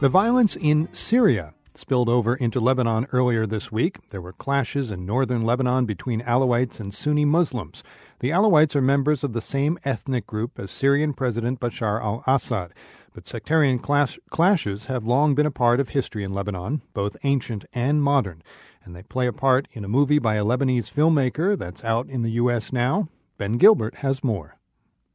The violence in Syria spilled over into Lebanon earlier this week. There were clashes in northern Lebanon between Alawites and Sunni Muslims. The Alawites are members of the same ethnic group as Syrian President Bashar al Assad. But sectarian clash- clashes have long been a part of history in Lebanon, both ancient and modern. And they play a part in a movie by a Lebanese filmmaker that's out in the U.S. now. Ben Gilbert has more.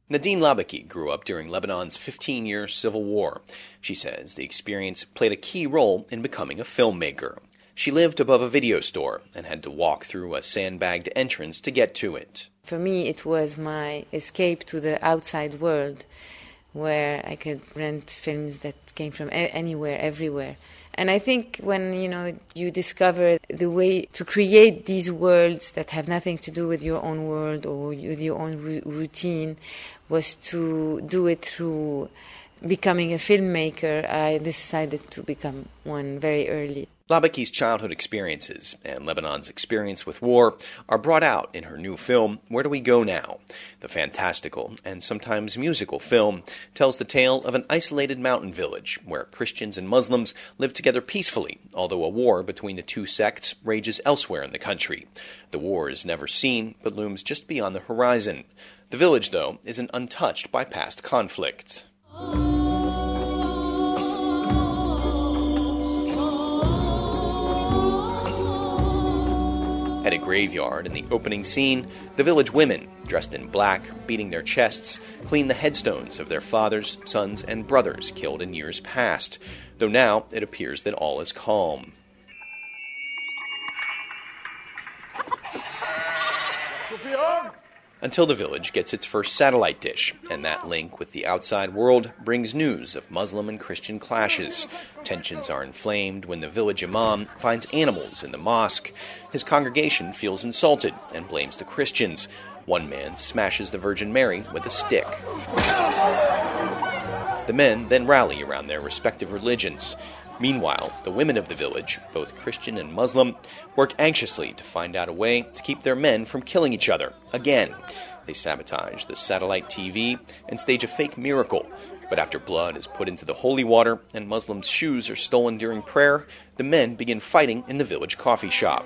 Nadine Labaki grew up during Lebanon's 15 year civil war. She says the experience played a key role in becoming a filmmaker. She lived above a video store and had to walk through a sandbagged entrance to get to it. For me, it was my escape to the outside world where I could rent films that came from anywhere, everywhere. And I think when you know you discover the way to create these worlds that have nothing to do with your own world or with your own routine, was to do it through becoming a filmmaker. I decided to become one very early. Labaki's childhood experiences and Lebanon's experience with war are brought out in her new film, Where Do We Go Now? The fantastical and sometimes musical film tells the tale of an isolated mountain village where Christians and Muslims live together peacefully, although a war between the two sects rages elsewhere in the country. The war is never seen, but looms just beyond the horizon. The village, though, isn't untouched by past conflicts. Graveyard in the opening scene, the village women, dressed in black, beating their chests, clean the headstones of their fathers, sons, and brothers killed in years past, though now it appears that all is calm. Until the village gets its first satellite dish, and that link with the outside world brings news of Muslim and Christian clashes. Tensions are inflamed when the village imam finds animals in the mosque. His congregation feels insulted and blames the Christians. One man smashes the Virgin Mary with a stick. The men then rally around their respective religions. Meanwhile, the women of the village, both Christian and Muslim, work anxiously to find out a way to keep their men from killing each other again. They sabotage the satellite TV and stage a fake miracle. But after blood is put into the holy water and Muslims' shoes are stolen during prayer, the men begin fighting in the village coffee shop.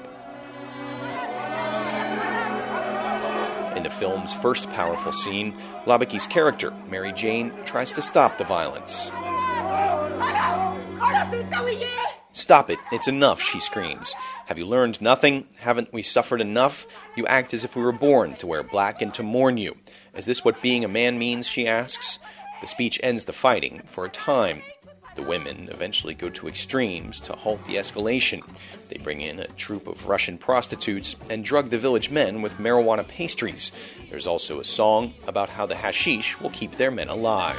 In the film's first powerful scene, Labaki's character, Mary Jane, tries to stop the violence. Stop it. It's enough, she screams. Have you learned nothing? Haven't we suffered enough? You act as if we were born to wear black and to mourn you. Is this what being a man means? she asks. The speech ends the fighting for a time. The women eventually go to extremes to halt the escalation. They bring in a troop of Russian prostitutes and drug the village men with marijuana pastries. There's also a song about how the hashish will keep their men alive.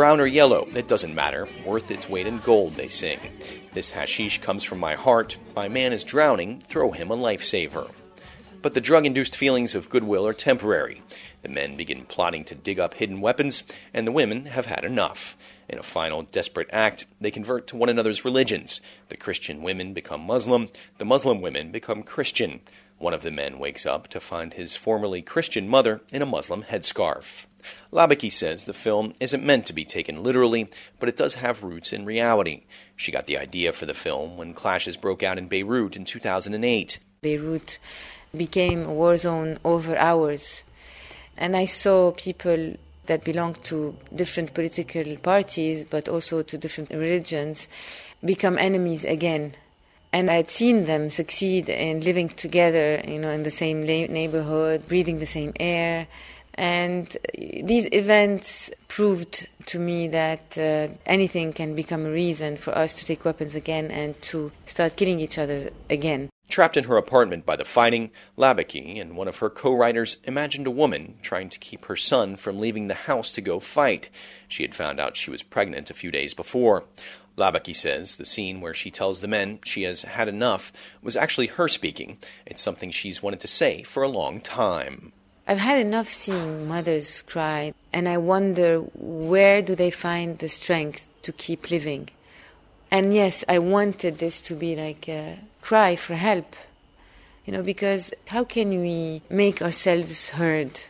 Brown or yellow, it doesn't matter. Worth its weight in gold, they sing. This hashish comes from my heart. My man is drowning, throw him a lifesaver. But the drug induced feelings of goodwill are temporary. The men begin plotting to dig up hidden weapons, and the women have had enough. In a final desperate act, they convert to one another's religions. The Christian women become Muslim, the Muslim women become Christian. One of the men wakes up to find his formerly Christian mother in a Muslim headscarf. Labaki says the film isn't meant to be taken literally, but it does have roots in reality. She got the idea for the film when clashes broke out in Beirut in 2008. Beirut became a war zone over hours, and I saw people that belonged to different political parties, but also to different religions, become enemies again and I'd seen them succeed in living together, you know, in the same neighborhood, breathing the same air. And these events proved to me that uh, anything can become a reason for us to take weapons again and to start killing each other again. Trapped in her apartment by the fighting, Labaki and one of her co writers imagined a woman trying to keep her son from leaving the house to go fight. She had found out she was pregnant a few days before. Labaki says the scene where she tells the men she has had enough was actually her speaking. It's something she's wanted to say for a long time. I've had enough seeing mothers cry, and I wonder where do they find the strength to keep living? And yes, I wanted this to be like a cry for help, you know, because how can we make ourselves heard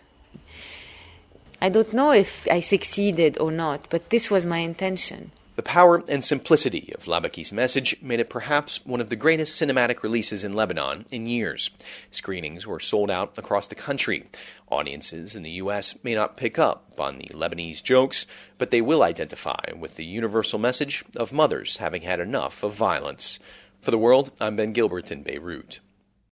I don't know if I succeeded or not, but this was my intention. The power and simplicity of Labaki's message made it perhaps one of the greatest cinematic releases in Lebanon in years. Screenings were sold out across the country. Audiences in the U.S. may not pick up on the Lebanese jokes, but they will identify with the universal message of mothers having had enough of violence. For the world, I'm Ben Gilbert in Beirut.